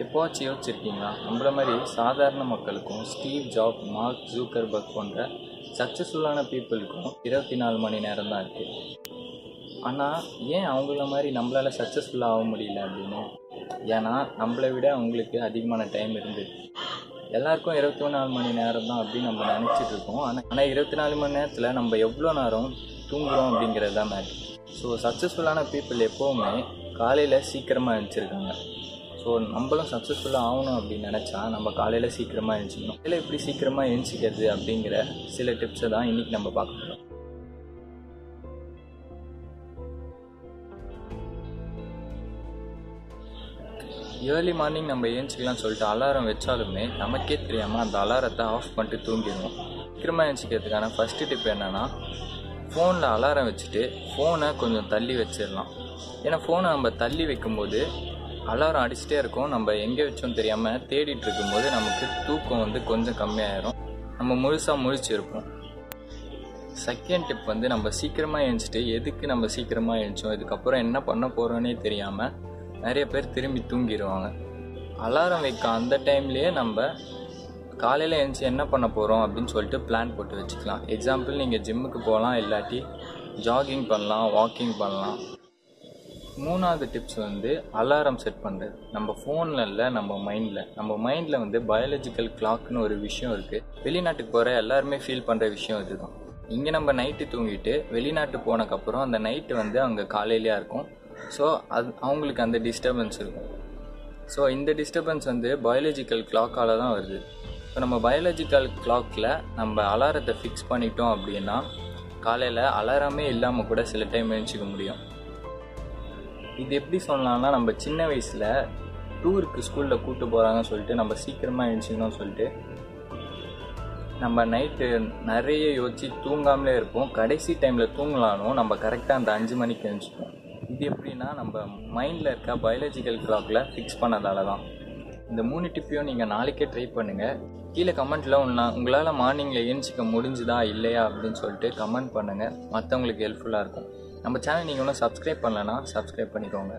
எப்போவாச்சும் யோசிச்சிருக்கீங்களா? நம்மள மாதிரி சாதாரண மக்களுக்கும் ஸ்டீவ் ஜாப் மார்க் ஜூக்கர்பர்க் போன்ற சக்ஸஸ்ஃபுல்லான பீப்புளுக்கும் இருபத்தி நாலு மணி நேரம் தான் இருக்குது ஆனால் ஏன் அவங்கள மாதிரி நம்மளால் சக்ஸஸ்ஃபுல்லாக ஆக முடியல அப்படின்னு? ஏன்னா நம்மளை விட அவங்களுக்கு அதிகமான டைம் இருந்தது எல்லாருக்கும் இருபத்தி நாலு மணி நேரம் தான் அப்படின்னு நம்ம நினச்சிட்டு இருக்கோம். ஆனால் ஆனால் இருபத்தி நாலு மணி நேரத்தில் நம்ம எவ்வளோ நேரம் தூங்குறோம் அப்படிங்கிறது தான் மேட்ரு ஸோ சக்ஸஸ்ஃபுல்லான பீப்புள் எப்போவுமே காலையில் சீக்கிரமாக எழுந்திருக்காங்க ஸோ நம்மளும் சக்ஸஸ்ஃபுல்லாக ஆகணும் அப்படின்னு நினச்சா நம்ம காலையில் சீக்கிரமாக எழுந்திக்கணும் இல்லை எப்படி சீக்கிரமாக எழுந்திக்கிறது அப்படிங்கிற சில டிப்ஸை தான் இன்றைக்கி நம்ம பார்க்க போகிறோம் ஏர்லி மார்னிங் நம்ம ஏஞ்சிக்கலாம்னு சொல்லிட்டு அலாரம் வச்சாலுமே நமக்கே தெரியாமல் அந்த அலாரத்தை ஆஃப் பண்ணிட்டு தூங்கிடுவோம். சீக்கிரமாக ஏஞ்சிக்கிறதுக்கான ஃபஸ்ட்டு டிப் என்னென்னா ஃபோனில் அலாரம் வச்சுட்டு ஃபோனை கொஞ்சம் தள்ளி வச்சிடலாம். ஏன்னா ஃபோனை நம்ம தள்ளி வைக்கும்போது அலாரம் அடிச்சுட்டே இருக்கும். நம்ம எங்கே வச்சோம் தெரியாமல் தேடிட்டு இருக்கும்போது நமக்கு தூக்கம் வந்து கொஞ்சம் கம்மியாயிரும். நம்ம முழுசாக முழிச்சிருப்போம். செகண்ட் டிப் வந்து நம்ம சீக்கிரமாக எழுந்துட்டு எதுக்கு நம்ம சீக்கிரமாக எழுந்தோம் இதுக்கப்புறம் என்ன பண்ண போகிறோன்னே தெரியாமல் நிறைய பேர் திரும்பி தூங்கிடுவாங்க அலாரம் வைக்க அந்த டைம்லேயே நம்ம காலையில் எழுந்துச்சி என்ன பண்ண போகிறோம் அப்படின்னு சொல்லிட்டு பிளான் போட்டு வச்சுக்கலாம். எக்ஸாம்பிள் நீங்கள் ஜிம்முக்கு போகலாம் இல்லாட்டி ஜாகிங் பண்ணலாம் வாக்கிங் பண்ணலாம். மூணாவது டிப்ஸ் வந்து அலாரம் செட் பண்ணுறது நம்ம ஃபோனில் இல்லை நம்ம மைண்டில் நம்ம மைண்டில் வந்து பயாலஜிக்கல் கிளாக்னு ஒரு விஷயம் இருக்குது வெளிநாட்டுக்கு போகிற எல்லாருமே ஃபீல் பண்ணுற விஷயம் இதுதான். இங்கே நம்ம நைட்டு தூங்கிட்டு வெளிநாட்டு போனதுக்கப்புறம் அந்த நைட்டு வந்து அங்கே காலையிலையாக இருக்கும். ஸோ அது அவங்களுக்கு அந்த டிஸ்டர்பன்ஸ் இருக்கும். ஸோ இந்த டிஸ்டர்பன்ஸ் வந்து பயாலஜிக்கல் கிளாக்கால் தான் வருது. இப்போ நம்ம பயாலஜிக்கல் கிளாக்கில் நம்ம அலாரத்தை ஃபிக்ஸ் பண்ணிட்டோம் அப்படின்னா காலையில் அலாரமே இல்லாமல் கூட சில டைம் எழுச்சிக்க முடியும். இது எப்படி சொல்லலாம்னா நம்ம சின்ன வயசில் டூருக்கு ஸ்கூலில் கூப்பிட்டு போகிறாங்கன்னு சொல்லிட்டு நம்ம சீக்கிரமாக எழுச்சிக்கணும்னு சொல்லிட்டு நம்ம நைட்டு நிறைய யோசிச்சு தூங்காமலே இருப்போம். கடைசி டைமில் தூங்கலானும் நம்ம கரெக்டாக அந்த அஞ்சு மணிக்கு எழுந்திப்போம் இது எப்படின்னா நம்ம மைண்டில் இருக்க பயாலஜிக்கல் கிளாக்கில் ஃபிக்ஸ் பண்ணதால தான் இந்த மூணு டிப்பையும் நீங்கள் நாளைக்கே ட்ரை பண்ணுங்கள் கீழே கமெண்ட்டில் ஒன்றா உங்களால் மார்னிங்கில் ஏஞ்சிக்க முடிஞ்சுதா இல்லையா அப்படின்னு சொல்லிட்டு கமெண்ட் பண்ணுங்கள் மற்றவங்களுக்கு ஹெல்ப்ஃபுல்லாக இருக்கும். நம்ம சேனல் நீங்கள் ஒன்றும் சப்ஸ்கிரைப் பண்ணலன்னா சப்ஸ்கிரைப் பண்ணிக்கோங்க.